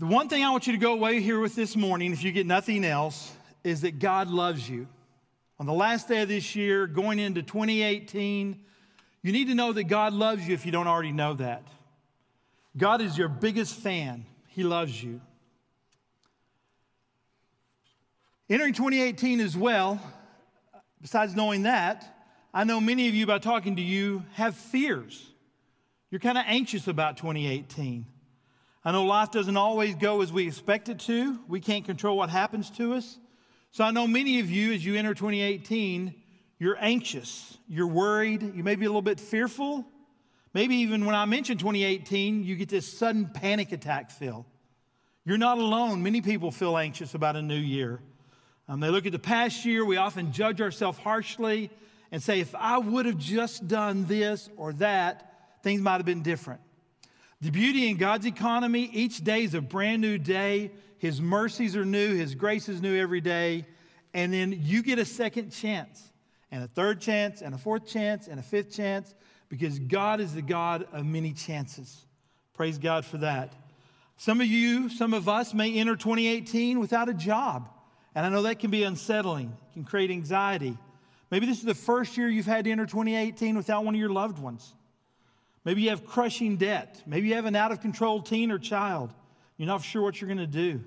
The one thing I want you to go away here with this morning, if you get nothing else, is that God loves you. On the last day of this year, going into 2018, you need to know that God loves you if you don't already know that. God is your biggest fan, He loves you. Entering 2018 as well, besides knowing that, I know many of you, by talking to you, have fears. You're kind of anxious about 2018. I know life doesn't always go as we expect it to. We can't control what happens to us. So I know many of you, as you enter 2018, you're anxious, you're worried, you may be a little bit fearful. Maybe even when I mention 2018, you get this sudden panic attack feel. You're not alone. Many people feel anxious about a new year. Um, they look at the past year, we often judge ourselves harshly and say, if I would have just done this or that, things might have been different. The beauty in God's economy, each day is a brand new day. His mercies are new, His grace is new every day. And then you get a second chance, and a third chance, and a fourth chance, and a fifth chance, because God is the God of many chances. Praise God for that. Some of you, some of us may enter 2018 without a job. And I know that can be unsettling, it can create anxiety. Maybe this is the first year you've had to enter 2018 without one of your loved ones. Maybe you have crushing debt. Maybe you have an out of control teen or child. You're not sure what you're going to do.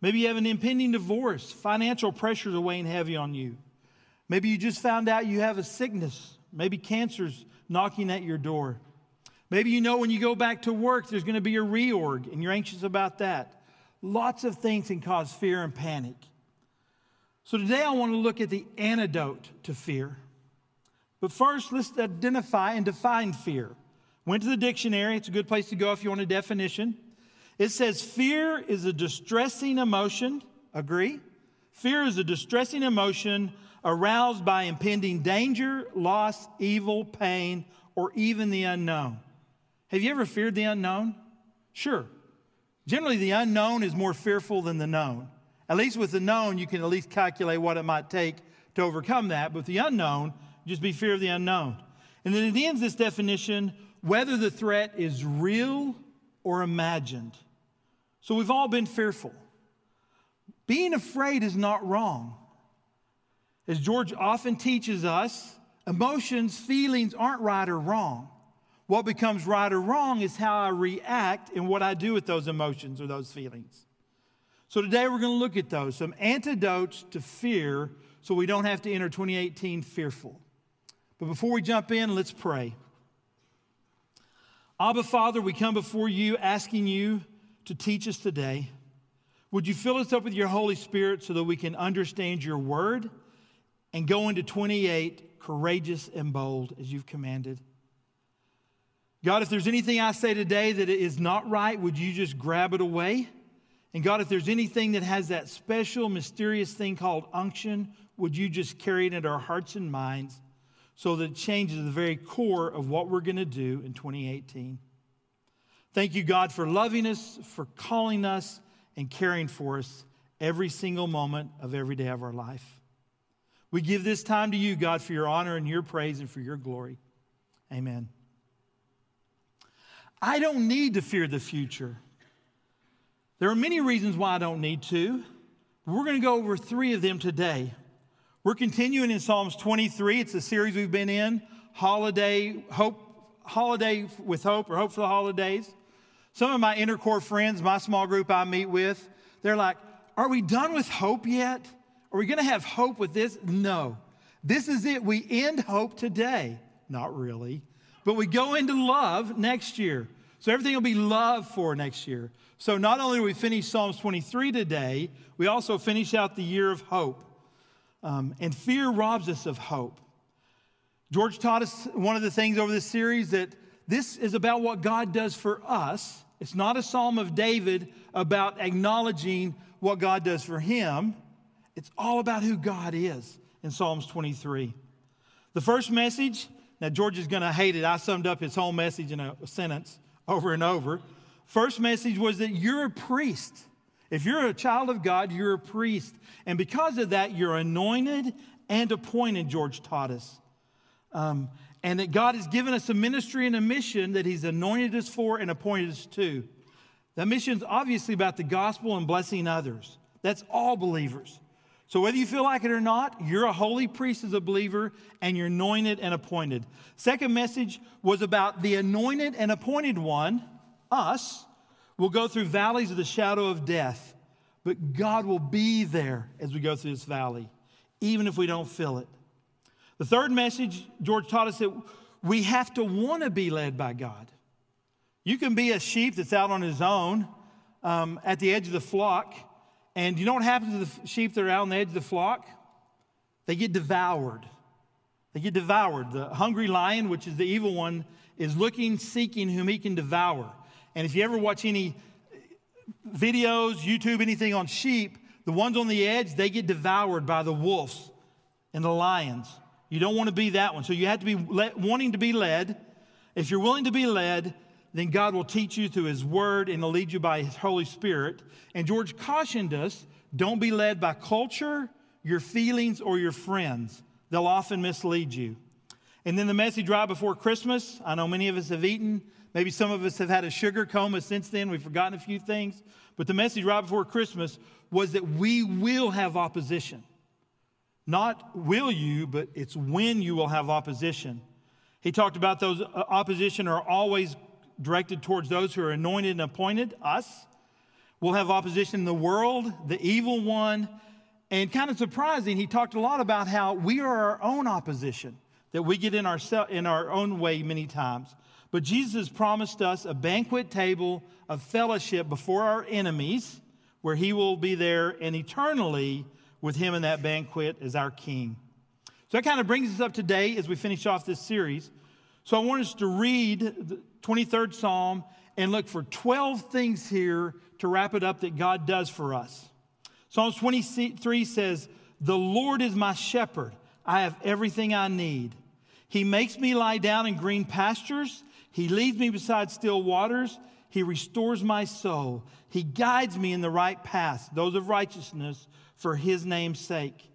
Maybe you have an impending divorce. Financial pressures are weighing heavy on you. Maybe you just found out you have a sickness. Maybe cancer's knocking at your door. Maybe you know when you go back to work, there's going to be a reorg and you're anxious about that. Lots of things can cause fear and panic. So today I want to look at the antidote to fear. But first, let's identify and define fear. Went to the dictionary, it's a good place to go if you want a definition. It says fear is a distressing emotion, agree? Fear is a distressing emotion aroused by impending danger, loss, evil, pain, or even the unknown. Have you ever feared the unknown? Sure. Generally, the unknown is more fearful than the known. At least with the known, you can at least calculate what it might take to overcome that. But with the unknown, just be fear of the unknown. And then it ends this definition whether the threat is real or imagined. So we've all been fearful. Being afraid is not wrong. As George often teaches us, emotions, feelings aren't right or wrong. What becomes right or wrong is how I react and what I do with those emotions or those feelings. So today we're going to look at those, some antidotes to fear so we don't have to enter 2018 fearful. But before we jump in, let's pray. Abba, Father, we come before you asking you to teach us today. Would you fill us up with your Holy Spirit so that we can understand your word and go into 28 courageous and bold as you've commanded? God, if there's anything I say today that is not right, would you just grab it away? And God, if there's anything that has that special, mysterious thing called unction, would you just carry it into our hearts and minds so that it changes the very core of what we're going to do in 2018? Thank you, God, for loving us, for calling us, and caring for us every single moment of every day of our life. We give this time to you, God, for your honor and your praise and for your glory. Amen. I don't need to fear the future. There are many reasons why I don't need to. We're going to go over three of them today. We're continuing in Psalms 23. It's a series we've been in, holiday hope, holiday with hope, or hope for the holidays. Some of my inner core friends, my small group I meet with, they're like, "Are we done with hope yet? Are we going to have hope with this?" No. This is it. We end hope today. Not really. But we go into love next year. So everything will be love for next year. So not only do we finish Psalms 23 today, we also finish out the year of hope. Um, and fear robs us of hope. George taught us one of the things over this series that this is about what God does for us. It's not a psalm of David about acknowledging what God does for him. It's all about who God is in Psalms 23. The first message, now George is going to hate it. I summed up his whole message in a sentence over and over. First message was that you're a priest. If you're a child of God, you're a priest. And because of that, you're anointed and appointed, George taught us. Um, and that God has given us a ministry and a mission that He's anointed us for and appointed us to. That mission is obviously about the gospel and blessing others. That's all believers. So, whether you feel like it or not, you're a holy priest as a believer and you're anointed and appointed. Second message was about the anointed and appointed one, us, will go through valleys of the shadow of death, but God will be there as we go through this valley, even if we don't feel it. The third message, George taught us that we have to want to be led by God. You can be a sheep that's out on his own um, at the edge of the flock and you know what happens to the sheep that are out on the edge of the flock? They get devoured. They get devoured. The hungry lion, which is the evil one, is looking, seeking whom he can devour. And if you ever watch any videos, YouTube, anything on sheep, the ones on the edge, they get devoured by the wolves and the lions. You don't want to be that one. So you have to be le- wanting to be led. If you're willing to be led, then God will teach you through His Word and He'll lead you by His Holy Spirit. And George cautioned us don't be led by culture, your feelings, or your friends. They'll often mislead you. And then the message right before Christmas I know many of us have eaten. Maybe some of us have had a sugar coma since then. We've forgotten a few things. But the message right before Christmas was that we will have opposition. Not will you, but it's when you will have opposition. He talked about those uh, opposition are always directed towards those who are anointed and appointed, us. We'll have opposition in the world, the evil one. And kind of surprising, he talked a lot about how we are our own opposition, that we get in our, in our own way many times. But Jesus promised us a banquet table of fellowship before our enemies, where he will be there and eternally with him in that banquet as our king. So that kind of brings us up today as we finish off this series. So I want us to read the 23rd Psalm and look for 12 things here to wrap it up that God does for us. Psalms 23 says, The Lord is my shepherd. I have everything I need. He makes me lie down in green pastures. He leads me beside still waters. He restores my soul. He guides me in the right paths, those of righteousness, for his name's sake.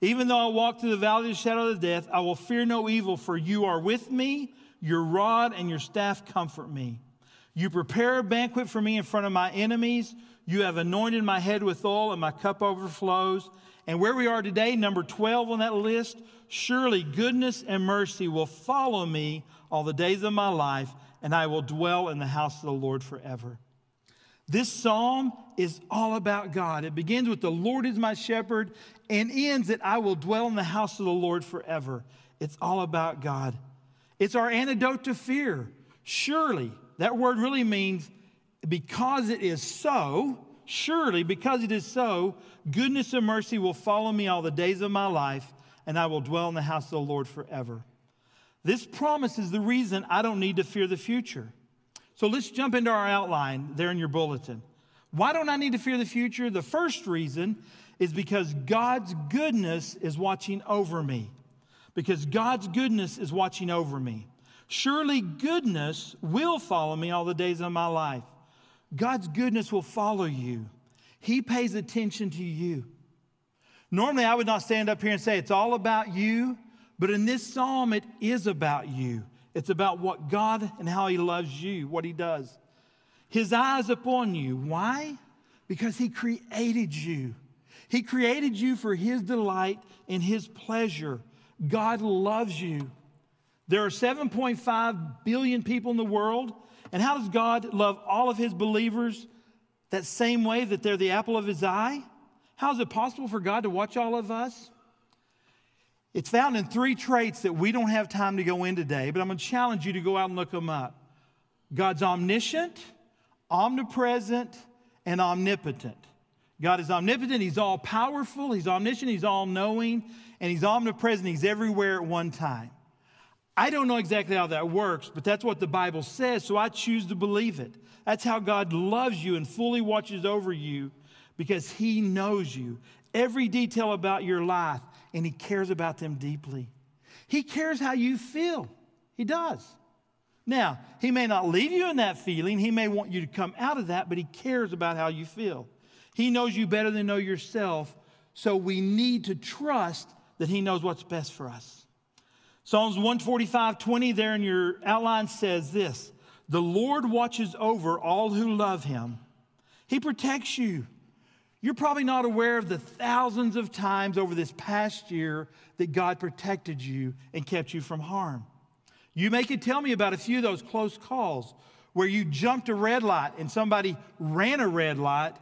Even though I walk through the valley of the shadow of death, I will fear no evil, for you are with me. Your rod and your staff comfort me. You prepare a banquet for me in front of my enemies. You have anointed my head with oil, and my cup overflows. And where we are today, number 12 on that list, surely goodness and mercy will follow me all the days of my life, and I will dwell in the house of the Lord forever. This psalm is all about God. It begins with the Lord is my shepherd and ends that I will dwell in the house of the Lord forever. It's all about God. It's our antidote to fear. Surely, that word really means because it is so, surely, because it is so, goodness and mercy will follow me all the days of my life, and I will dwell in the house of the Lord forever. This promise is the reason I don't need to fear the future. So let's jump into our outline there in your bulletin. Why don't I need to fear the future? The first reason is because God's goodness is watching over me. Because God's goodness is watching over me. Surely goodness will follow me all the days of my life. God's goodness will follow you. He pays attention to you. Normally, I would not stand up here and say it's all about you, but in this psalm, it is about you. It's about what God and how He loves you, what He does. His eyes upon you. Why? Because He created you. He created you for His delight and His pleasure. God loves you. There are 7.5 billion people in the world. And how does God love all of His believers that same way that they're the apple of His eye? How is it possible for God to watch all of us? It's found in three traits that we don't have time to go in today, but I'm going to challenge you to go out and look them up. God's omniscient, omnipresent, and omnipotent. God is omnipotent, He's all powerful, He's omniscient, He's all knowing, and He's omnipresent, He's everywhere at one time. I don't know exactly how that works, but that's what the Bible says, so I choose to believe it. That's how God loves you and fully watches over you because He knows you. Every detail about your life, and He cares about them deeply. He cares how you feel. He does. Now, He may not leave you in that feeling. He may want you to come out of that, but He cares about how you feel. He knows you better than know yourself, so we need to trust that He knows what's best for us. Psalms 145 20 there in your outline says this The Lord watches over all who love him. He protects you. You're probably not aware of the thousands of times over this past year that God protected you and kept you from harm. You may could tell me about a few of those close calls where you jumped a red light and somebody ran a red light,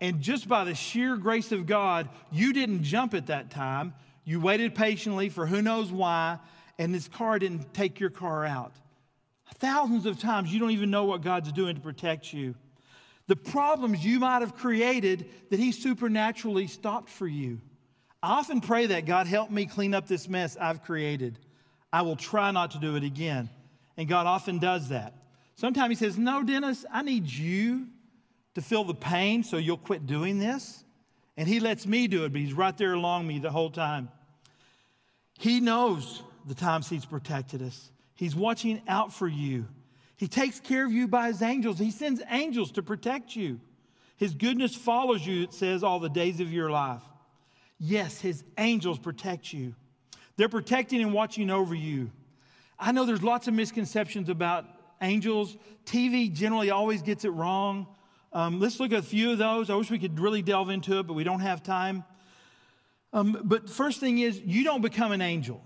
and just by the sheer grace of God, you didn't jump at that time. You waited patiently for who knows why, and this car didn't take your car out. Thousands of times you don't even know what God's doing to protect you. The problems you might have created that He supernaturally stopped for you. I often pray that God help me clean up this mess I've created. I will try not to do it again. And God often does that. Sometimes He says, No, Dennis, I need you to feel the pain so you'll quit doing this. And He lets me do it, but He's right there along me the whole time. He knows the times He's protected us, He's watching out for you. He takes care of you by His angels, He sends angels to protect you. His goodness follows you, it says, all the days of your life. Yes, His angels protect you. They're protecting and watching over you. I know there's lots of misconceptions about angels. TV generally always gets it wrong. Um, let's look at a few of those. I wish we could really delve into it, but we don't have time. Um, but first thing is, you don't become an angel.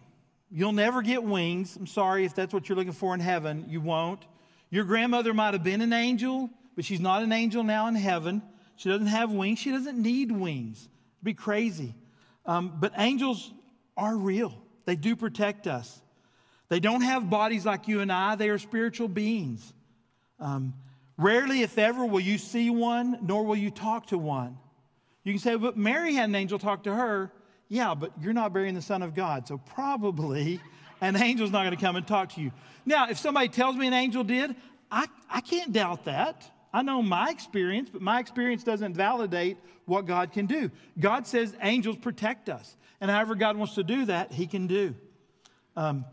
You'll never get wings. I'm sorry if that's what you're looking for in heaven. You won't. Your grandmother might have been an angel, but she's not an angel now in heaven. She doesn't have wings. She doesn't need wings. It'd be crazy. Um, but angels are real, they do protect us. They don't have bodies like you and I, they are spiritual beings. Um, rarely, if ever, will you see one, nor will you talk to one. You can say, but Mary had an angel talk to her. Yeah, but you're not burying the Son of God, so probably an angel's not going to come and talk to you. Now, if somebody tells me an angel did, I, I can't doubt that. I know my experience, but my experience doesn't validate what God can do. God says angels protect us. And however God wants to do that, He can do. Um,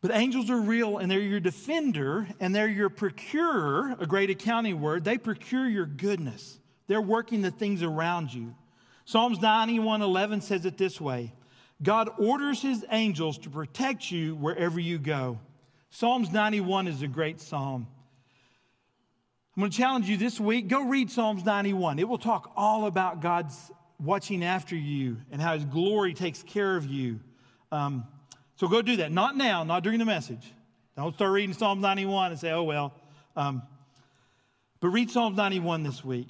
but angels are real and they're your defender and they're your procurer, a great accounting word. They procure your goodness. They're working the things around you. Psalms 91 11 says it this way God orders his angels to protect you wherever you go. Psalms 91 is a great psalm. I'm going to challenge you this week go read Psalms 91. It will talk all about God's watching after you and how his glory takes care of you. Um, so go do that. Not now, not during the message. Don't start reading Psalm 91 and say, oh, well. Um, but read Psalms 91 this week.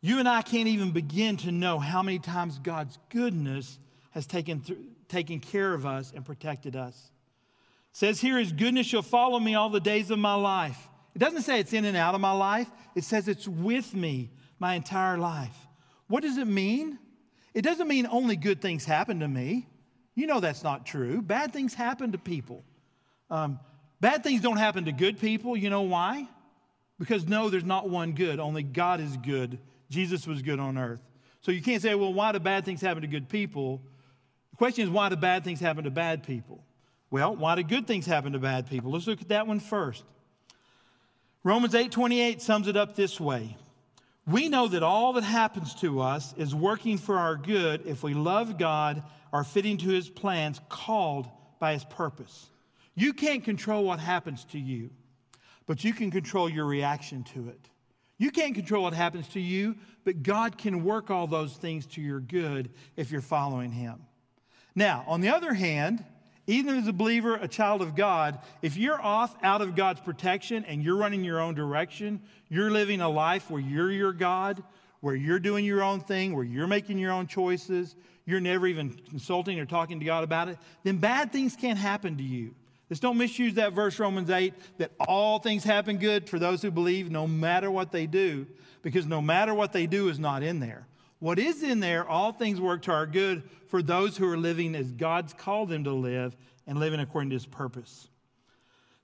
You and I can't even begin to know how many times God's goodness has taken, th- taken care of us and protected us. It says here, His goodness shall follow me all the days of my life. It doesn't say it's in and out of my life, it says it's with me my entire life. What does it mean? It doesn't mean only good things happen to me. You know that's not true. Bad things happen to people. Um, bad things don't happen to good people. You know why? Because no, there's not one good. Only God is good. Jesus was good on earth. So you can't say, well, why do bad things happen to good people? The question is, why do bad things happen to bad people? Well, why do good things happen to bad people? Let's look at that one first. Romans 8:28 sums it up this way. We know that all that happens to us is working for our good if we love God are fitting to his plans, called by his purpose. You can't control what happens to you, but you can control your reaction to it. You can't control what happens to you, but God can work all those things to your good if you're following him. Now, on the other hand, even as a believer, a child of God, if you're off out of God's protection and you're running your own direction, you're living a life where you're your God, where you're doing your own thing, where you're making your own choices, you're never even consulting or talking to God about it, then bad things can't happen to you. Let's don't misuse that verse, Romans 8, that all things happen good for those who believe, no matter what they do, because no matter what they do is not in there. What is in there, all things work to our good for those who are living as God's called them to live and living according to his purpose.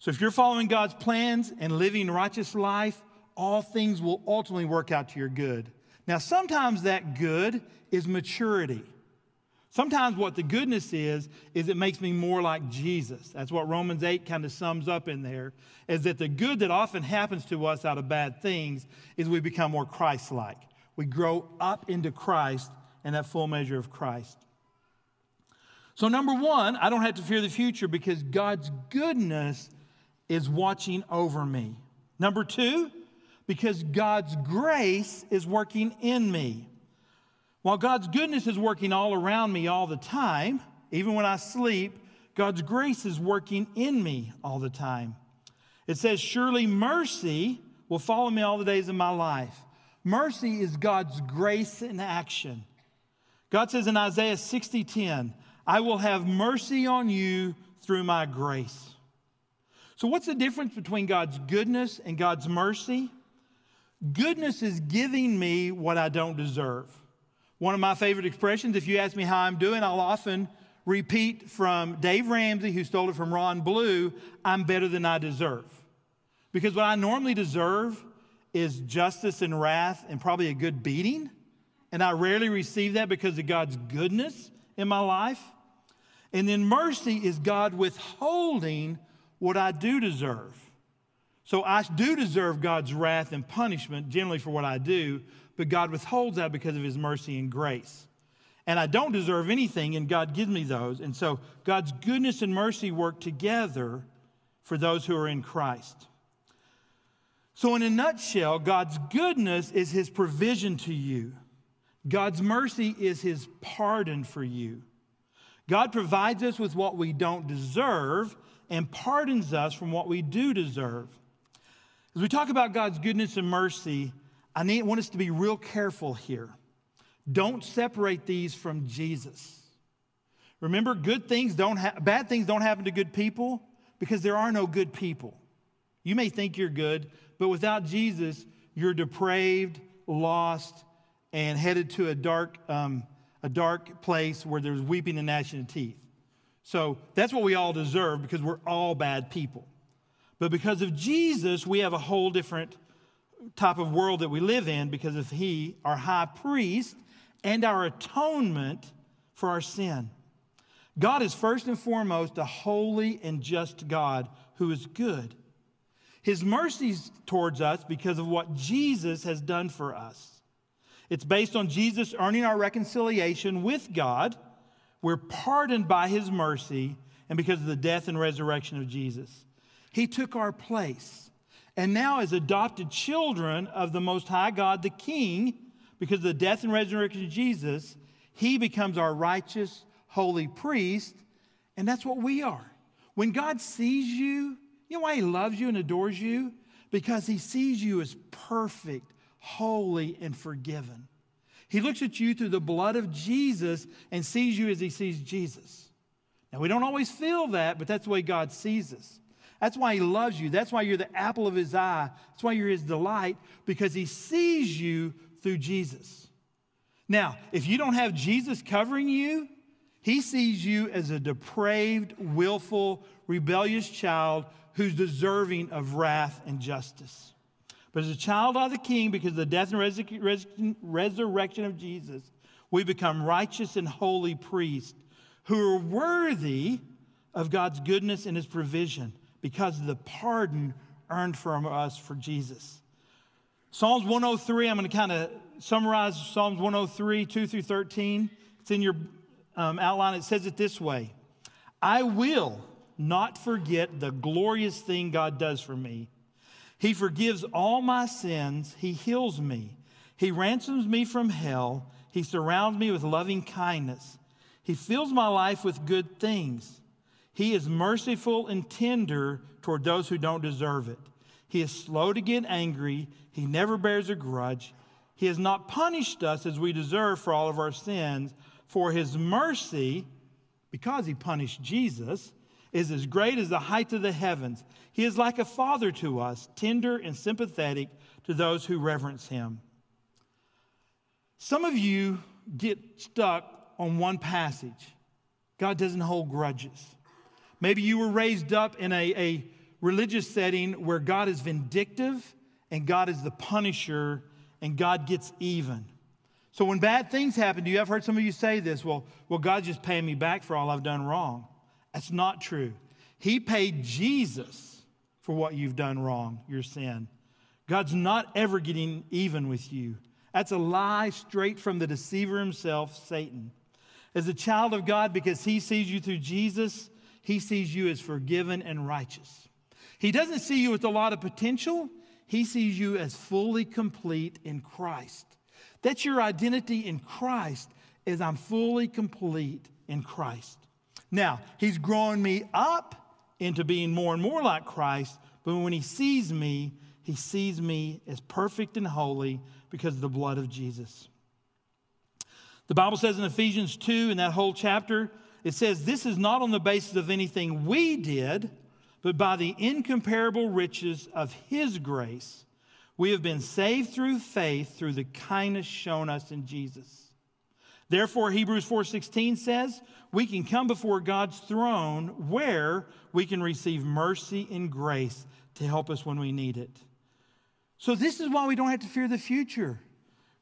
So if you're following God's plans and living righteous life, all things will ultimately work out to your good. Now, sometimes that good is maturity. Sometimes what the goodness is, is it makes me more like Jesus. That's what Romans 8 kind of sums up in there, is that the good that often happens to us out of bad things is we become more Christ like. We grow up into Christ and that full measure of Christ. So, number one, I don't have to fear the future because God's goodness is watching over me. Number two, because God's grace is working in me. While God's goodness is working all around me all the time, even when I sleep, God's grace is working in me all the time. It says, Surely mercy will follow me all the days of my life. Mercy is God's grace in action. God says in Isaiah 60 10, I will have mercy on you through my grace. So, what's the difference between God's goodness and God's mercy? Goodness is giving me what I don't deserve. One of my favorite expressions, if you ask me how I'm doing, I'll often repeat from Dave Ramsey, who stole it from Ron Blue I'm better than I deserve. Because what I normally deserve is justice and wrath and probably a good beating. And I rarely receive that because of God's goodness in my life. And then mercy is God withholding what I do deserve. So I do deserve God's wrath and punishment generally for what I do, but God withholds that because of his mercy and grace. And I don't deserve anything, and God gives me those. And so God's goodness and mercy work together for those who are in Christ. So, in a nutshell, God's goodness is his provision to you, God's mercy is his pardon for you. God provides us with what we don't deserve and pardons us from what we do deserve. As we talk about God's goodness and mercy, I need, want us to be real careful here. Don't separate these from Jesus. Remember, good things don't ha- bad things don't happen to good people because there are no good people. You may think you're good, but without Jesus, you're depraved, lost, and headed to a dark, um, a dark place where there's weeping and gnashing of teeth. So that's what we all deserve because we're all bad people. But because of Jesus, we have a whole different type of world that we live in because of He, our high priest, and our atonement for our sin. God is first and foremost a holy and just God who is good. His mercies towards us because of what Jesus has done for us. It's based on Jesus earning our reconciliation with God. We're pardoned by his mercy and because of the death and resurrection of Jesus. He took our place. And now, as adopted children of the Most High God, the King, because of the death and resurrection of Jesus, he becomes our righteous, holy priest. And that's what we are. When God sees you, you know why he loves you and adores you? Because he sees you as perfect, holy, and forgiven. He looks at you through the blood of Jesus and sees you as he sees Jesus. Now, we don't always feel that, but that's the way God sees us. That's why he loves you. That's why you're the apple of his eye. That's why you're his delight, because he sees you through Jesus. Now, if you don't have Jesus covering you, he sees you as a depraved, willful, rebellious child who's deserving of wrath and justice. But as a child of the King, because of the death and resurrection of Jesus, we become righteous and holy priests who are worthy of God's goodness and his provision because of the pardon earned from us for Jesus. Psalms 103, I'm going to kind of summarize Psalms 103, 2 through 13. It's in your um, outline. It says it this way I will not forget the glorious thing God does for me he forgives all my sins. He heals me. He ransoms me from hell. He surrounds me with loving kindness. He fills my life with good things. He is merciful and tender toward those who don't deserve it. He is slow to get angry. He never bears a grudge. He has not punished us as we deserve for all of our sins. For his mercy, because he punished Jesus, is as great as the height of the heavens. He is like a father to us, tender and sympathetic to those who reverence him. Some of you get stuck on one passage. God doesn't hold grudges. Maybe you were raised up in a, a religious setting where God is vindictive and God is the punisher and God gets even. So when bad things happen to you, I've heard some of you say this, well, well, God's just paying me back for all I've done wrong. That's not true. He paid Jesus for what you've done wrong, your sin. God's not ever getting even with you. That's a lie straight from the deceiver himself, Satan. As a child of God, because he sees you through Jesus, he sees you as forgiven and righteous. He doesn't see you with a lot of potential, He sees you as fully complete in Christ. That's your identity in Christ, is I'm fully complete in Christ. Now, He's growing me up into being more and more like Christ, but when He sees me, He sees me as perfect and holy because of the blood of Jesus. The Bible says in Ephesians 2, in that whole chapter, it says, This is not on the basis of anything we did, but by the incomparable riches of His grace. We have been saved through faith through the kindness shown us in Jesus. Therefore Hebrews 4:16 says, we can come before God's throne where we can receive mercy and grace to help us when we need it. So this is why we don't have to fear the future.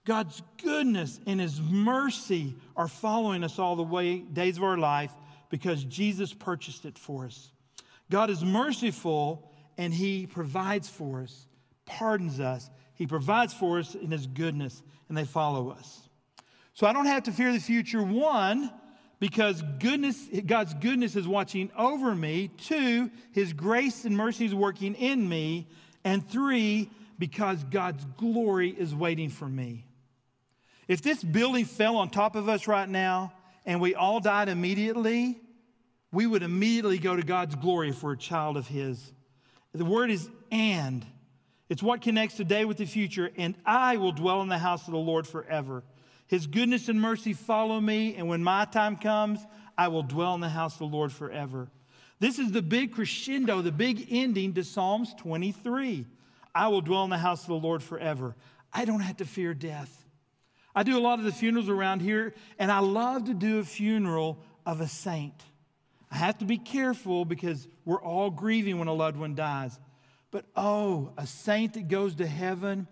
God's goodness and his mercy are following us all the way days of our life because Jesus purchased it for us. God is merciful and he provides for us, pardons us. He provides for us in his goodness and they follow us. So I don't have to fear the future one because goodness God's goodness is watching over me, two, his grace and mercy is working in me, and three, because God's glory is waiting for me. If this building fell on top of us right now and we all died immediately, we would immediately go to God's glory we're a child of His. The word is and. It's what connects today with the future, and I will dwell in the house of the Lord forever. His goodness and mercy follow me, and when my time comes, I will dwell in the house of the Lord forever. This is the big crescendo, the big ending to Psalms 23. I will dwell in the house of the Lord forever. I don't have to fear death. I do a lot of the funerals around here, and I love to do a funeral of a saint. I have to be careful because we're all grieving when a loved one dies. But oh, a saint that goes to heaven,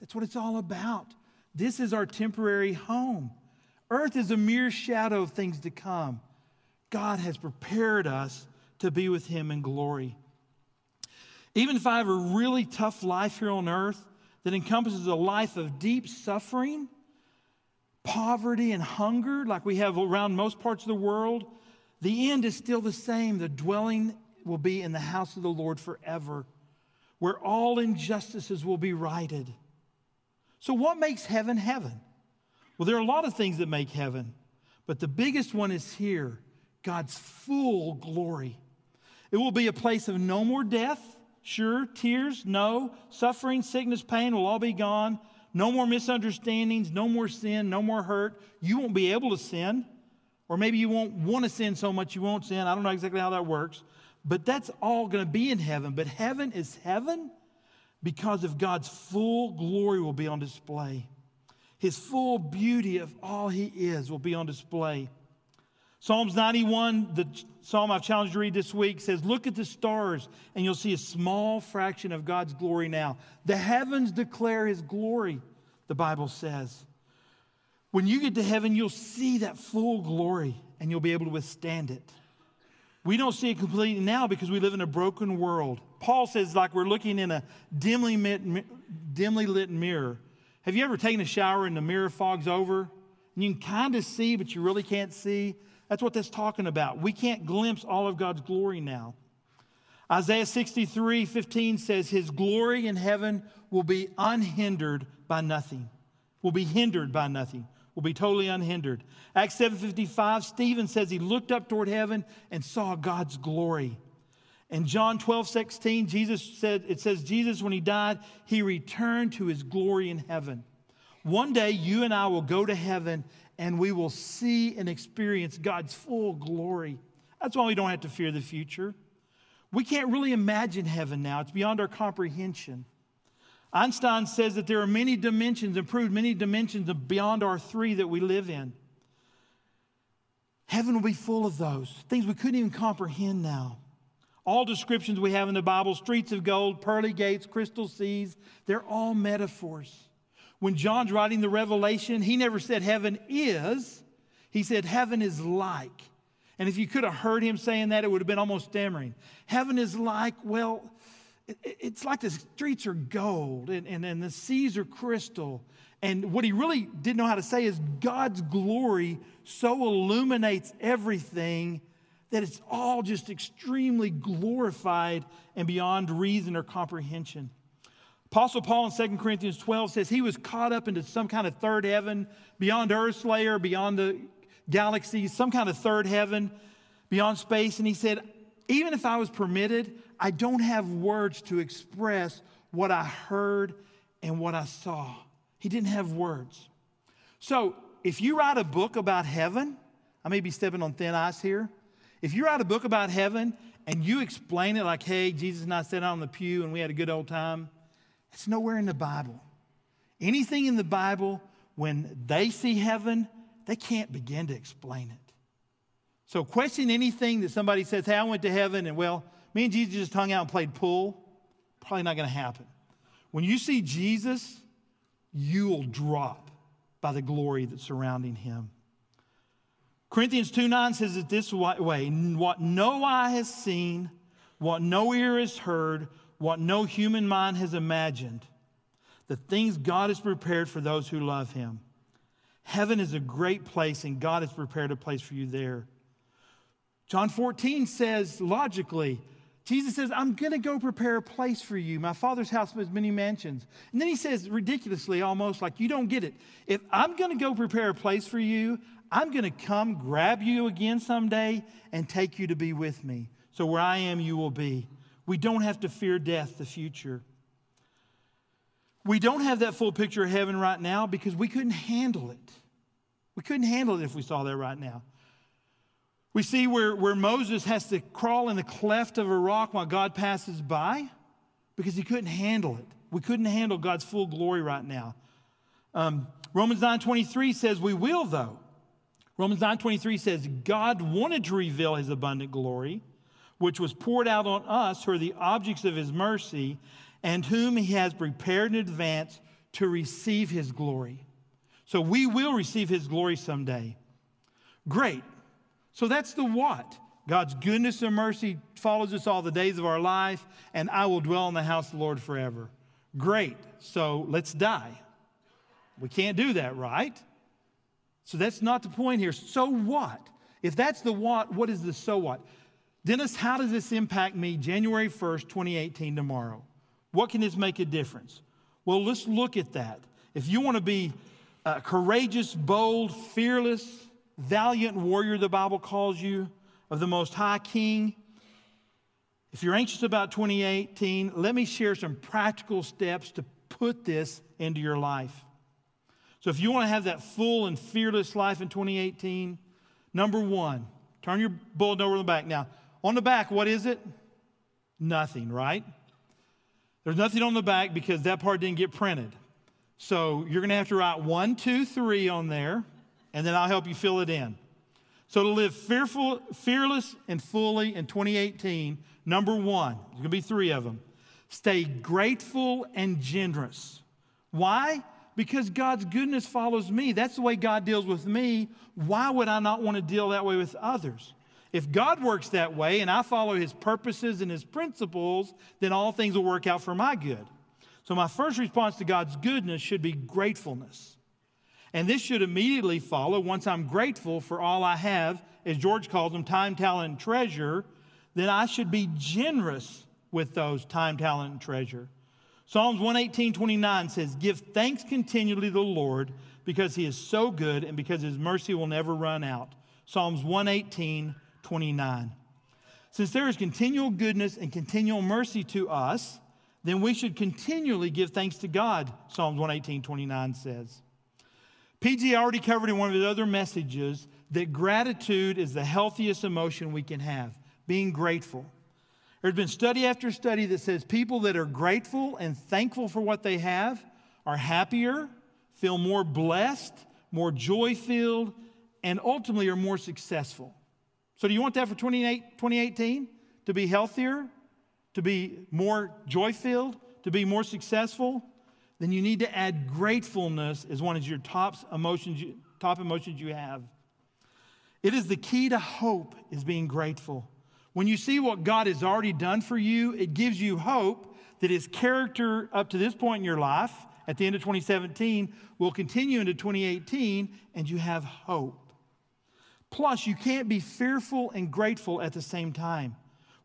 that's what it's all about. This is our temporary home. Earth is a mere shadow of things to come. God has prepared us to be with Him in glory. Even if I have a really tough life here on earth that encompasses a life of deep suffering, poverty and hunger like we have around most parts of the world, the end is still the same. The dwelling will be in the house of the Lord forever, where all injustices will be righted. So, what makes heaven heaven? Well, there are a lot of things that make heaven, but the biggest one is here God's full glory. It will be a place of no more death, sure, tears, no, suffering, sickness, pain will all be gone. No more misunderstandings, no more sin, no more hurt. You won't be able to sin. Or maybe you won't want to sin so much you won't sin. I don't know exactly how that works. But that's all going to be in heaven. But heaven is heaven because of God's full glory will be on display. His full beauty of all He is will be on display. Psalms 91, the psalm I've challenged you to read this week, says, Look at the stars, and you'll see a small fraction of God's glory now. The heavens declare his glory, the Bible says. When you get to heaven, you'll see that full glory, and you'll be able to withstand it. We don't see it completely now because we live in a broken world. Paul says, like we're looking in a dimly lit, dimly lit mirror. Have you ever taken a shower and the mirror fogs over? And you can kind of see, but you really can't see? That's what that's talking about. We can't glimpse all of God's glory now. Isaiah 63 15 says, His glory in heaven will be unhindered by nothing, will be hindered by nothing, will be totally unhindered. Acts 7:55, Stephen says he looked up toward heaven and saw God's glory. In John 12, 16, Jesus said, it says, Jesus, when he died, he returned to his glory in heaven. One day you and I will go to heaven and we will see and experience God's full glory. That's why we don't have to fear the future. We can't really imagine heaven now, it's beyond our comprehension. Einstein says that there are many dimensions, improved many dimensions beyond our three that we live in. Heaven will be full of those, things we couldn't even comprehend now. All descriptions we have in the Bible streets of gold, pearly gates, crystal seas they're all metaphors. When John's writing the Revelation, he never said heaven is, he said heaven is like. And if you could have heard him saying that, it would have been almost stammering. Heaven is like, well, it's like the streets are gold and, and, and the seas are crystal. And what he really didn't know how to say is God's glory so illuminates everything that it's all just extremely glorified and beyond reason or comprehension. Apostle Paul in 2 Corinthians 12 says he was caught up into some kind of third heaven, beyond Earth's layer, beyond the galaxies, some kind of third heaven, beyond space. And he said, even if I was permitted, I don't have words to express what I heard and what I saw. He didn't have words. So if you write a book about heaven, I may be stepping on thin ice here. If you write a book about heaven and you explain it like, hey, Jesus and I sat on the pew and we had a good old time, it's nowhere in the Bible. Anything in the Bible, when they see heaven, they can't begin to explain it. So, question anything that somebody says, hey, I went to heaven and, well, me and Jesus just hung out and played pool, probably not going to happen. When you see Jesus, you will drop by the glory that's surrounding him. Corinthians 2 9 says it this way What no eye has seen, what no ear has heard, what no human mind has imagined, the things God has prepared for those who love Him. Heaven is a great place, and God has prepared a place for you there. John 14 says, logically, Jesus says, I'm going to go prepare a place for you. My father's house has many mansions. And then he says, ridiculously, almost like, you don't get it. If I'm going to go prepare a place for you, I'm going to come grab you again someday and take you to be with me. So where I am, you will be. We don't have to fear death, the future. We don't have that full picture of heaven right now because we couldn't handle it. We couldn't handle it if we saw that right now. We see where, where Moses has to crawl in the cleft of a rock while God passes by because he couldn't handle it. We couldn't handle God's full glory right now. Um, Romans 9.23 says we will though. Romans 9.23 says God wanted to reveal his abundant glory which was poured out on us who are the objects of his mercy, and whom he has prepared in advance to receive his glory. So we will receive his glory someday. Great. So that's the what. God's goodness and mercy follows us all the days of our life, and I will dwell in the house of the Lord forever. Great. So let's die. We can't do that, right? So that's not the point here. So what? If that's the what, what is the so what? Dennis, how does this impact me January 1st, 2018, tomorrow? What can this make a difference? Well, let's look at that. If you want to be a courageous, bold, fearless, valiant warrior, the Bible calls you, of the Most High King, if you're anxious about 2018, let me share some practical steps to put this into your life. So, if you want to have that full and fearless life in 2018, number one, turn your bulletin over the back. Now, on the back, what is it? Nothing, right? There's nothing on the back because that part didn't get printed. So you're going to have to write one, two, three on there, and then I'll help you fill it in. So to live fearful, fearless and fully in 2018, number one, there's to be three of them. Stay grateful and generous. Why? Because God's goodness follows me. That's the way God deals with me. Why would I not want to deal that way with others? If God works that way and I follow his purposes and his principles, then all things will work out for my good. So, my first response to God's goodness should be gratefulness. And this should immediately follow once I'm grateful for all I have, as George calls them, time, talent, and treasure, then I should be generous with those time, talent, and treasure. Psalms 118, 29 says, Give thanks continually to the Lord because he is so good and because his mercy will never run out. Psalms 118, 29. Since there is continual goodness and continual mercy to us, then we should continually give thanks to God, Psalms 118, 29 says. PG already covered in one of his other messages that gratitude is the healthiest emotion we can have, being grateful. There's been study after study that says people that are grateful and thankful for what they have are happier, feel more blessed, more joy filled, and ultimately are more successful. So, do you want that for 2018? To be healthier, to be more joy filled, to be more successful? Then you need to add gratefulness as one of your top emotions, top emotions you have. It is the key to hope is being grateful. When you see what God has already done for you, it gives you hope that his character up to this point in your life, at the end of 2017, will continue into 2018, and you have hope. Plus, you can't be fearful and grateful at the same time.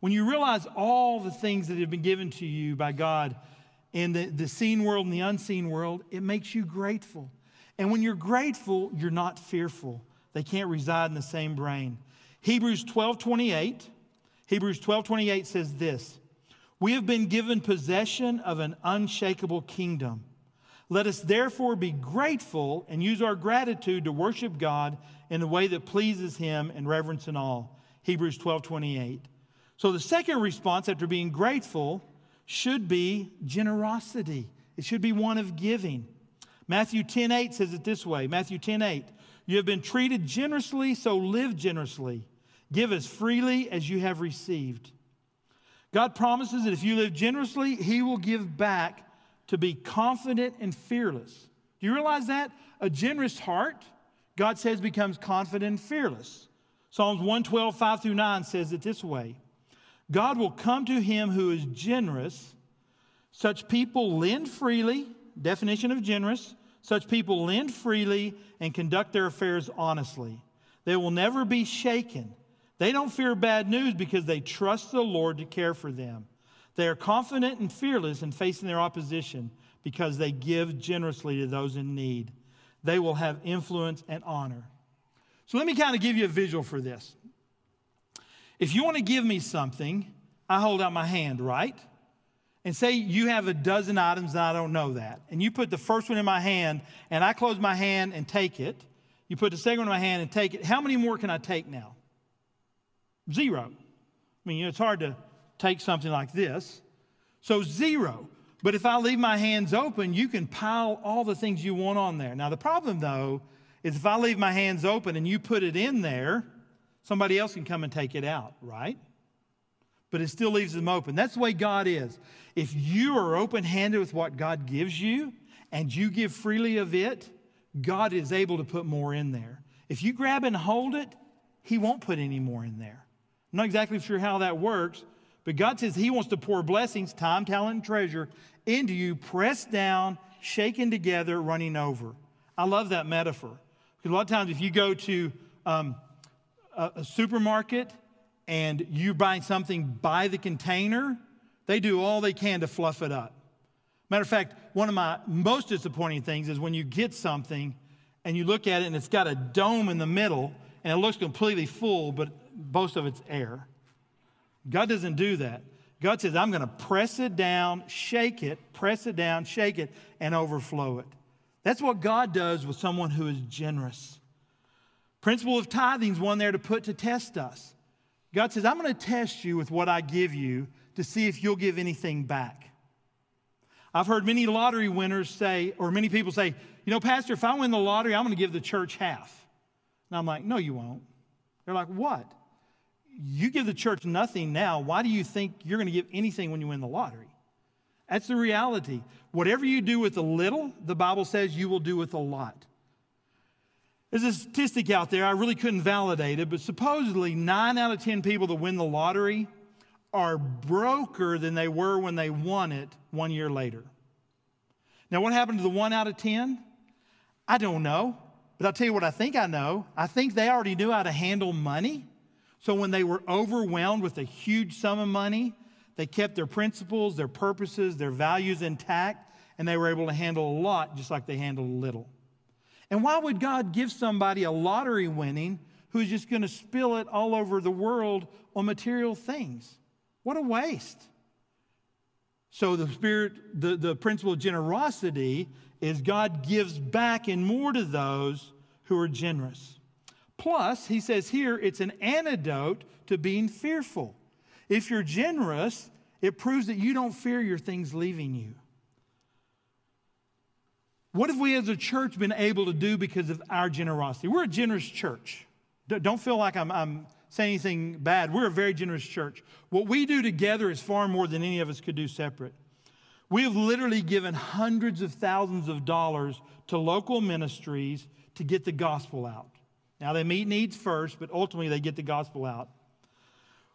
When you realize all the things that have been given to you by God in the, the seen world and the unseen world, it makes you grateful. And when you're grateful, you're not fearful. They can't reside in the same brain. Hebrews 12 28. Hebrews 12 28 says this We have been given possession of an unshakable kingdom. Let us therefore be grateful and use our gratitude to worship God in the way that pleases Him and reverence and all. Hebrews 12 28. So the second response after being grateful should be generosity. It should be one of giving. Matthew 10 8 says it this way Matthew 10 8. You have been treated generously, so live generously. Give as freely as you have received. God promises that if you live generously, He will give back to be confident and fearless. Do you realize that? A generous heart, God says, becomes confident and fearless. Psalms 112, 5 through 9 says it this way God will come to him who is generous. Such people lend freely, definition of generous. Such people lend freely and conduct their affairs honestly. They will never be shaken. They don't fear bad news because they trust the Lord to care for them. They are confident and fearless in facing their opposition because they give generously to those in need. They will have influence and honor. So let me kind of give you a visual for this. If you want to give me something, I hold out my hand, right? And say you have a dozen items and I don't know that. And you put the first one in my hand and I close my hand and take it. You put the second one in my hand and take it. How many more can I take now? Zero. I mean, you know, it's hard to take something like this. So, zero. But if I leave my hands open, you can pile all the things you want on there. Now, the problem, though, is if I leave my hands open and you put it in there, somebody else can come and take it out, right? But it still leaves them open. That's the way God is. If you are open handed with what God gives you and you give freely of it, God is able to put more in there. If you grab and hold it, He won't put any more in there. I'm not exactly sure how that works, but God says He wants to pour blessings, time, talent, and treasure into you, pressed down, shaken together, running over. I love that metaphor. Because a lot of times, if you go to um, a, a supermarket and you're buying something by the container, they do all they can to fluff it up. Matter of fact, one of my most disappointing things is when you get something and you look at it and it's got a dome in the middle and it looks completely full, but most of it's air. God doesn't do that. God says, I'm going to press it down, shake it, press it down, shake it, and overflow it. That's what God does with someone who is generous. Principle of tithing is one there to put to test us. God says, I'm going to test you with what I give you to see if you'll give anything back. I've heard many lottery winners say, or many people say, you know, Pastor, if I win the lottery, I'm going to give the church half. And I'm like, no, you won't. They're like, what? you give the church nothing now. Why do you think you're going to give anything when you win the lottery? That's the reality. Whatever you do with a little, the Bible says you will do with a lot. There's a statistic out there, I really couldn't validate it, but supposedly nine out of 10 people that win the lottery are broker than they were when they won it one year later. Now, what happened to the one out of 10? I don't know, but I'll tell you what I think I know. I think they already knew how to handle money so when they were overwhelmed with a huge sum of money, they kept their principles, their purposes, their values intact, and they were able to handle a lot just like they handled a little. And why would God give somebody a lottery winning who's just going to spill it all over the world on material things? What a waste. So the spirit, the, the principle of generosity is God gives back and more to those who are generous. Plus, he says here, it's an antidote to being fearful. If you're generous, it proves that you don't fear your things leaving you. What have we as a church been able to do because of our generosity? We're a generous church. Don't feel like I'm, I'm saying anything bad. We're a very generous church. What we do together is far more than any of us could do separate. We have literally given hundreds of thousands of dollars to local ministries to get the gospel out. Now, they meet needs first, but ultimately they get the gospel out.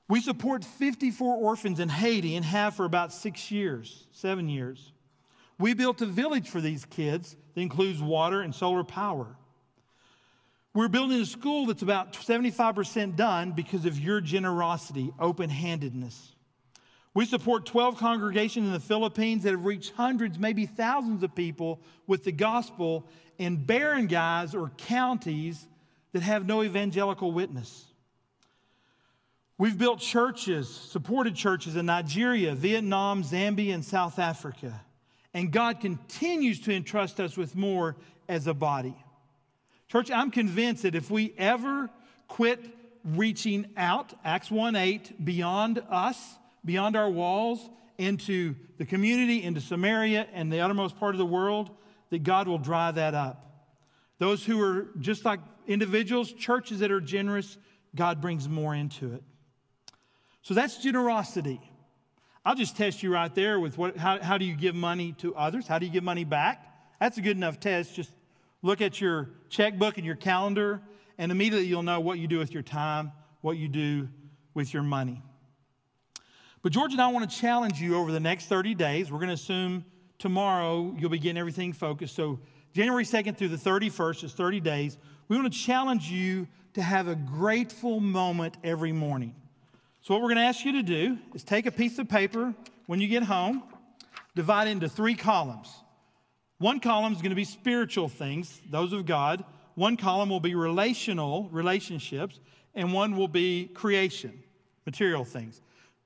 We support 54 orphans in Haiti and have for about six years, seven years. We built a village for these kids that includes water and solar power. We're building a school that's about 75% done because of your generosity, open handedness. We support 12 congregations in the Philippines that have reached hundreds, maybe thousands of people with the gospel in barangays or counties that have no evangelical witness. We've built churches, supported churches in Nigeria, Vietnam, Zambia, and South Africa. And God continues to entrust us with more as a body. Church, I'm convinced that if we ever quit reaching out, Acts 1 8, beyond us, beyond our walls, into the community, into Samaria and the uttermost part of the world, that God will dry that up. Those who are just like individuals, churches that are generous, God brings more into it. So that's generosity. I'll just test you right there with what, how, how do you give money to others? How do you give money back? That's a good enough test. Just look at your checkbook and your calendar, and immediately you'll know what you do with your time, what you do with your money. But George and I want to challenge you over the next 30 days. We're going to assume tomorrow you'll be getting everything focused. So January 2nd through the 31st is 30 days. We want to challenge you to have a grateful moment every morning. So, what we're going to ask you to do is take a piece of paper when you get home, divide into three columns. One column is going to be spiritual things, those of God. One column will be relational, relationships, and one will be creation, material things.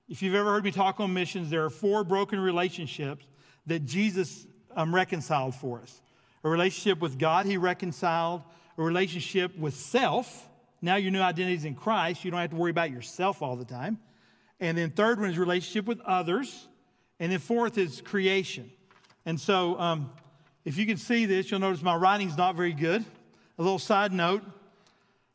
If you've ever heard me talk on missions, there are four broken relationships that Jesus um, reconciled for us a relationship with God, He reconciled, a relationship with self, now your new identity is in Christ. You don't have to worry about yourself all the time. And then third one is relationship with others. And then fourth is creation. And so um, if you can see this, you'll notice my writing's not very good. A little side note.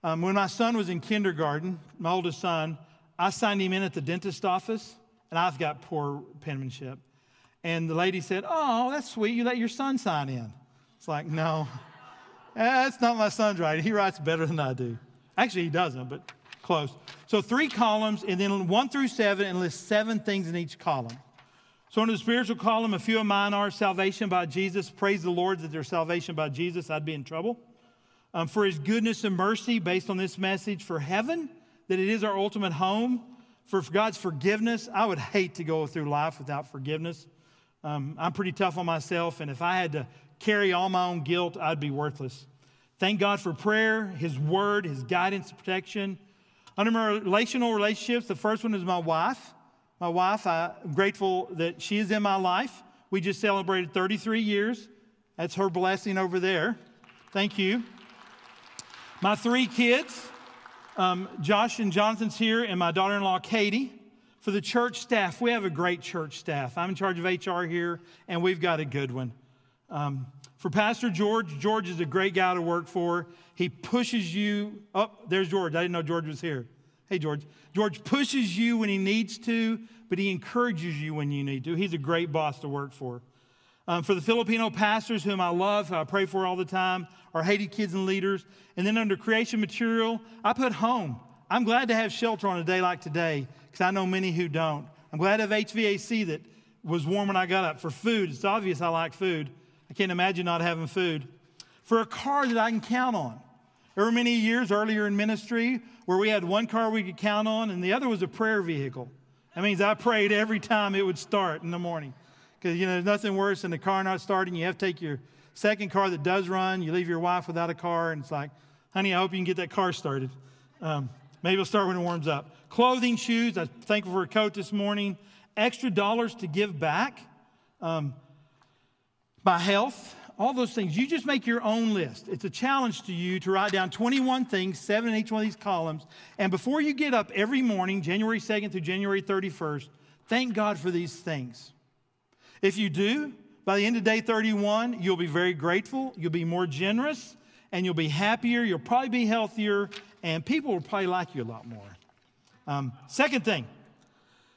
Um, when my son was in kindergarten, my oldest son, I signed him in at the dentist office, and I've got poor penmanship. And the lady said, Oh, that's sweet. You let your son sign in. It's like, no, that's not my son's writing. He writes better than I do. Actually, he doesn't, but close. So three columns, and then one through seven, and list seven things in each column. So under the spiritual column, a few of mine are salvation by Jesus. Praise the Lord that there's salvation by Jesus. I'd be in trouble. Um, for his goodness and mercy, based on this message, for heaven, that it is our ultimate home. For God's forgiveness, I would hate to go through life without forgiveness. Um, I'm pretty tough on myself, and if I had to carry all my own guilt, I'd be worthless. Thank God for prayer, His word, His guidance, protection. Under my relational relationships, the first one is my wife. My wife, I'm grateful that she is in my life. We just celebrated 33 years. That's her blessing over there. Thank you. My three kids, um, Josh and Jonathan's here, and my daughter in law, Katie. For the church staff, we have a great church staff. I'm in charge of HR here, and we've got a good one. Um, for Pastor George, George is a great guy to work for. He pushes you. Oh, there's George. I didn't know George was here. Hey, George. George pushes you when he needs to, but he encourages you when you need to. He's a great boss to work for. Um, for the Filipino pastors, whom I love, who I pray for all the time, our Haiti kids and leaders. And then under creation material, I put home. I'm glad to have shelter on a day like today because I know many who don't. I'm glad to have HVAC that was warm when I got up. For food, it's obvious I like food. I can't imagine not having food. For a car that I can count on. There were many years earlier in ministry where we had one car we could count on, and the other was a prayer vehicle. That means I prayed every time it would start in the morning. Because, you know, there's nothing worse than the car not starting. You have to take your second car that does run, you leave your wife without a car, and it's like, honey, I hope you can get that car started. Um, maybe it'll start when it warms up. Clothing, shoes, I'm thankful for a coat this morning. Extra dollars to give back. Um, by health, all those things. You just make your own list. It's a challenge to you to write down 21 things, seven in each one of these columns. And before you get up every morning, January 2nd through January 31st, thank God for these things. If you do, by the end of day 31, you'll be very grateful, you'll be more generous, and you'll be happier, you'll probably be healthier, and people will probably like you a lot more. Um, second thing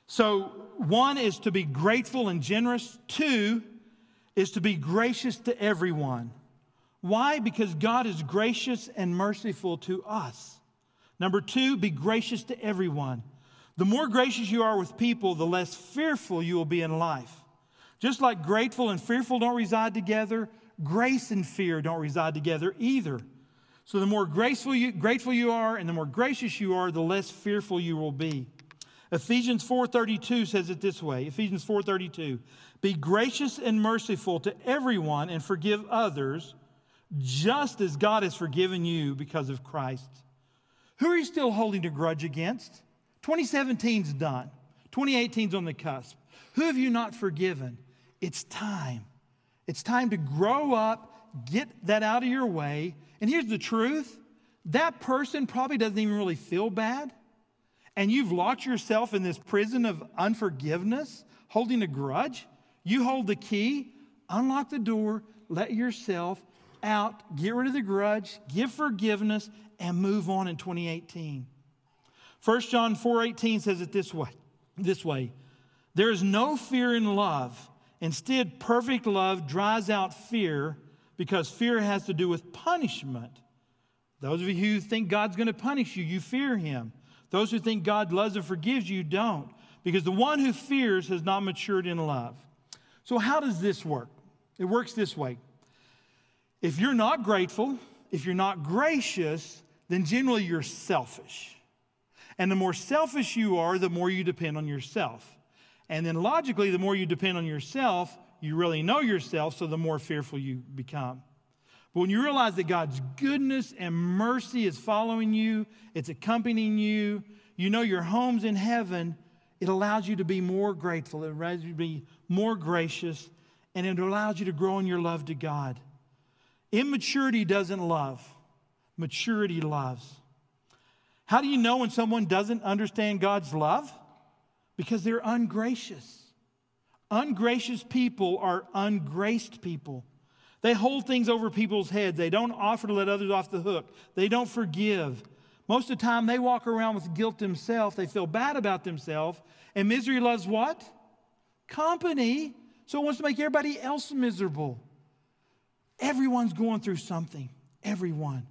so, one is to be grateful and generous. Two, is to be gracious to everyone. Why? Because God is gracious and merciful to us. Number two, be gracious to everyone. The more gracious you are with people, the less fearful you will be in life. Just like grateful and fearful don't reside together, grace and fear don't reside together either. So the more graceful you, grateful you are and the more gracious you are, the less fearful you will be. Ephesians 4:32 says it this way. Ephesians 4:32. Be gracious and merciful to everyone and forgive others just as God has forgiven you because of Christ. Who are you still holding a grudge against? 2017's done. 2018's on the cusp. Who have you not forgiven? It's time. It's time to grow up, get that out of your way. And here's the truth that person probably doesn't even really feel bad. And you've locked yourself in this prison of unforgiveness, holding a grudge. You hold the key, unlock the door, let yourself out, get rid of the grudge, give forgiveness, and move on in 2018. 1 John 4:18 says it this way, this way. There is no fear in love. Instead, perfect love drives out fear because fear has to do with punishment. Those of you who think God's going to punish you, you fear him. Those who think God loves and forgives you don't, because the one who fears has not matured in love. So, how does this work? It works this way. If you're not grateful, if you're not gracious, then generally you're selfish. And the more selfish you are, the more you depend on yourself. And then logically, the more you depend on yourself, you really know yourself, so the more fearful you become. But when you realize that God's goodness and mercy is following you, it's accompanying you, you know your home's in heaven, it allows you to be more grateful, it allows you to be more gracious, and it allows you to grow in your love to God. Immaturity doesn't love, maturity loves. How do you know when someone doesn't understand God's love? Because they're ungracious. Ungracious people are ungraced people. They hold things over people's heads. They don't offer to let others off the hook. They don't forgive. Most of the time, they walk around with guilt themselves. They feel bad about themselves. And misery loves what? Company. So it wants to make everybody else miserable. Everyone's going through something. Everyone.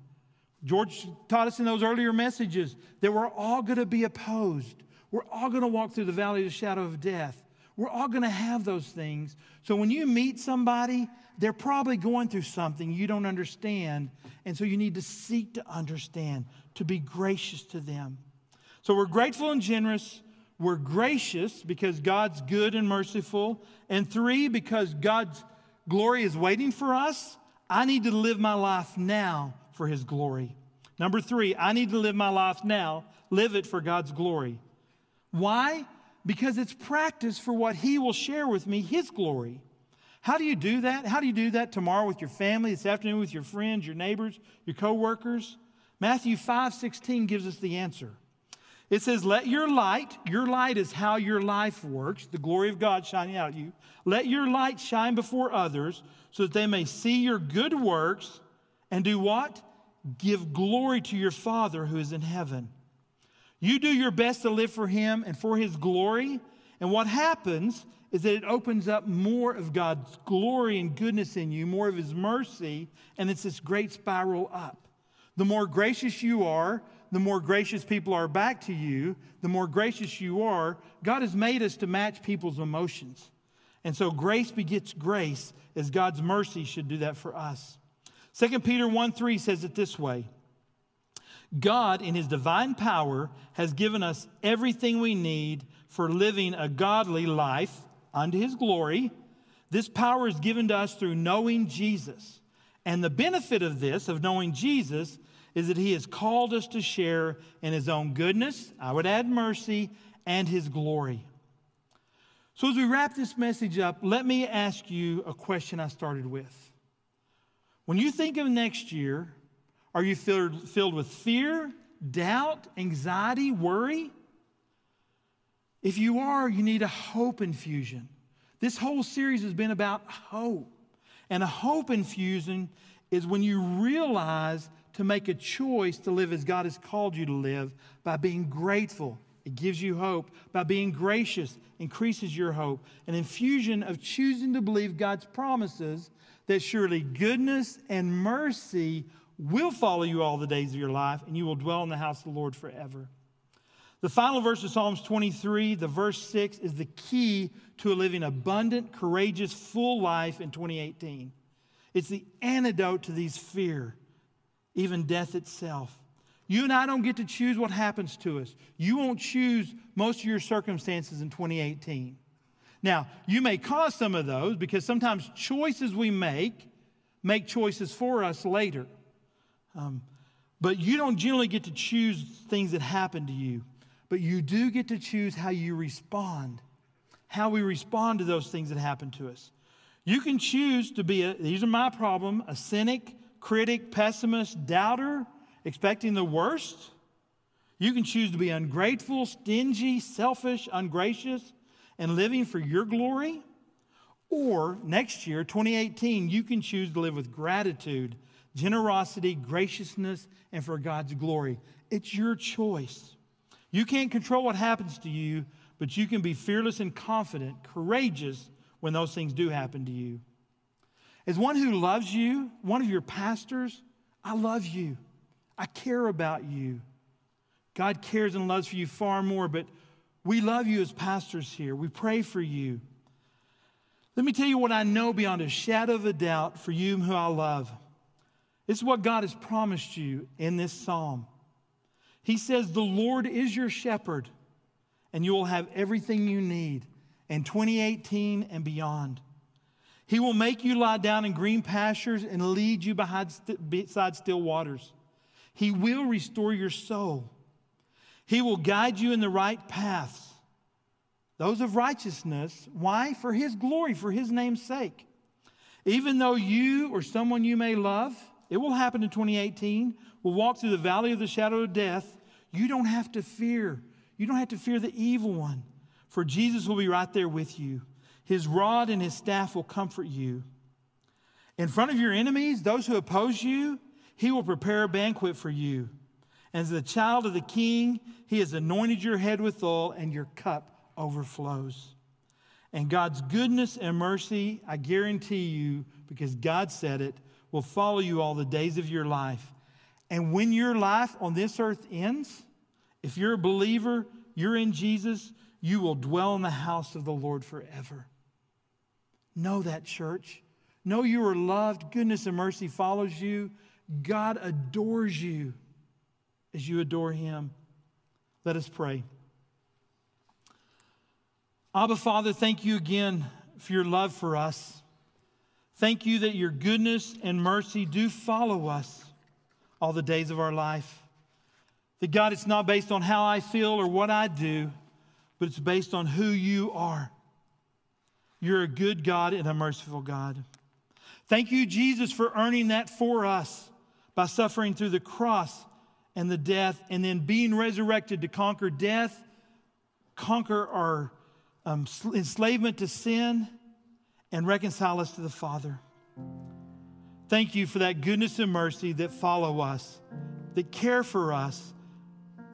George taught us in those earlier messages that we're all going to be opposed. We're all going to walk through the valley of the shadow of death. We're all going to have those things. So when you meet somebody, they're probably going through something you don't understand. And so you need to seek to understand, to be gracious to them. So we're grateful and generous. We're gracious because God's good and merciful. And three, because God's glory is waiting for us. I need to live my life now for His glory. Number three, I need to live my life now, live it for God's glory. Why? because it's practice for what He will share with me, His glory. How do you do that? How do you do that tomorrow with your family, this afternoon with your friends, your neighbors, your coworkers? Matthew 5 16 gives us the answer. It says, Let your light, your light is how your life works, the glory of God shining out at you. Let your light shine before others so that they may see your good works and do what? Give glory to your Father who is in heaven. You do your best to live for Him and for His glory. And what happens is that it opens up more of God's glory and goodness in you, more of His mercy, and it's this great spiral up. The more gracious you are, the more gracious people are back to you, the more gracious you are. God has made us to match people's emotions. And so grace begets grace as God's mercy should do that for us. 2 Peter 1 3 says it this way God, in His divine power, has given us everything we need for living a godly life unto His glory. This power is given to us through knowing Jesus. And the benefit of this, of knowing Jesus, is that He has called us to share in His own goodness, I would add mercy, and His glory. So, as we wrap this message up, let me ask you a question I started with. When you think of next year, are you filled, filled with fear, doubt, anxiety, worry? If you are, you need a hope infusion. This whole series has been about hope. And a hope infusion is when you realize to make a choice to live as God has called you to live by being grateful. It gives you hope. By being gracious, increases your hope. An infusion of choosing to believe God's promises that surely goodness and mercy will follow you all the days of your life, and you will dwell in the house of the Lord forever. The final verse of Psalms 23, the verse 6, is the key to living abundant, courageous, full life in 2018. It's the antidote to these fear. even death itself. You and I don't get to choose what happens to us. You won't choose most of your circumstances in 2018. Now, you may cause some of those because sometimes choices we make make choices for us later. Um, but you don't generally get to choose things that happen to you, but you do get to choose how you respond, how we respond to those things that happen to us. You can choose to be a, these are my problem, a cynic, critic, pessimist, doubter, expecting the worst. You can choose to be ungrateful, stingy, selfish, ungracious, and living for your glory. Or next year, 2018, you can choose to live with gratitude, generosity, graciousness, and for God's glory. It's your choice. You can't control what happens to you, but you can be fearless and confident, courageous when those things do happen to you. As one who loves you, one of your pastors, I love you. I care about you. God cares and loves for you far more, but we love you as pastors here. We pray for you. Let me tell you what I know beyond a shadow of a doubt for you who I love. This is what God has promised you in this psalm. He says, The Lord is your shepherd, and you will have everything you need in 2018 and beyond. He will make you lie down in green pastures and lead you beside still waters. He will restore your soul. He will guide you in the right paths, those of righteousness. Why? For His glory, for His name's sake. Even though you or someone you may love, it will happen in 2018, will walk through the valley of the shadow of death, you don't have to fear. You don't have to fear the evil one, for Jesus will be right there with you. His rod and his staff will comfort you. In front of your enemies, those who oppose you, he will prepare a banquet for you. As the child of the king, he has anointed your head with oil, and your cup overflows. And God's goodness and mercy, I guarantee you, because God said it, will follow you all the days of your life. And when your life on this earth ends, if you're a believer, you're in Jesus, you will dwell in the house of the Lord forever. Know that, church. Know you are loved. Goodness and mercy follows you. God adores you as you adore him. Let us pray. Abba, Father, thank you again for your love for us. Thank you that your goodness and mercy do follow us all the days of our life. That God, it's not based on how I feel or what I do, but it's based on who you are. You're a good God and a merciful God. Thank you, Jesus, for earning that for us by suffering through the cross and the death, and then being resurrected to conquer death, conquer our um, enslavement to sin, and reconcile us to the Father. Thank you for that goodness and mercy that follow us, that care for us,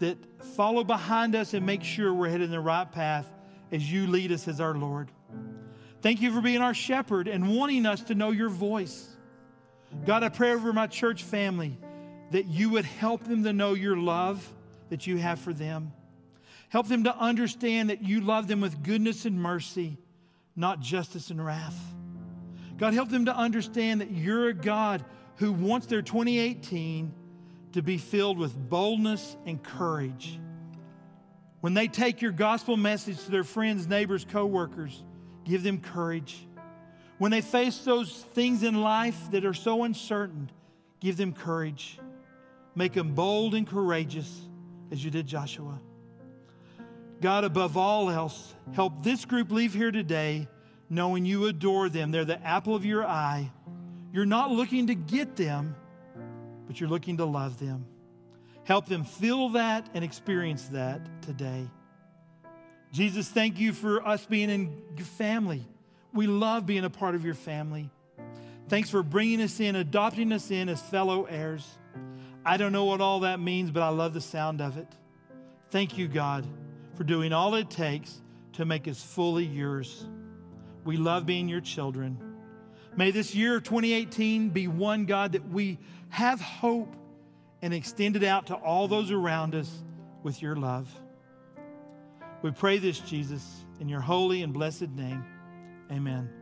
that follow behind us and make sure we're headed in the right path as you lead us as our Lord. Thank you for being our shepherd and wanting us to know your voice. God, I pray over my church family that you would help them to know your love that you have for them. Help them to understand that you love them with goodness and mercy, not justice and wrath. God, help them to understand that you're a God who wants their 2018 to be filled with boldness and courage. When they take your gospel message to their friends, neighbors, coworkers, give them courage. When they face those things in life that are so uncertain, give them courage. Make them bold and courageous as you did Joshua. God, above all else, help this group leave here today knowing you adore them. They're the apple of your eye. You're not looking to get them, but you're looking to love them. Help them feel that and experience that today. Jesus, thank you for us being in your family. We love being a part of your family. Thanks for bringing us in, adopting us in as fellow heirs. I don't know what all that means, but I love the sound of it. Thank you, God, for doing all it takes to make us fully yours. We love being your children. May this year of 2018 be one, God, that we have hope and extend it out to all those around us with your love. We pray this, Jesus, in your holy and blessed name. Amen.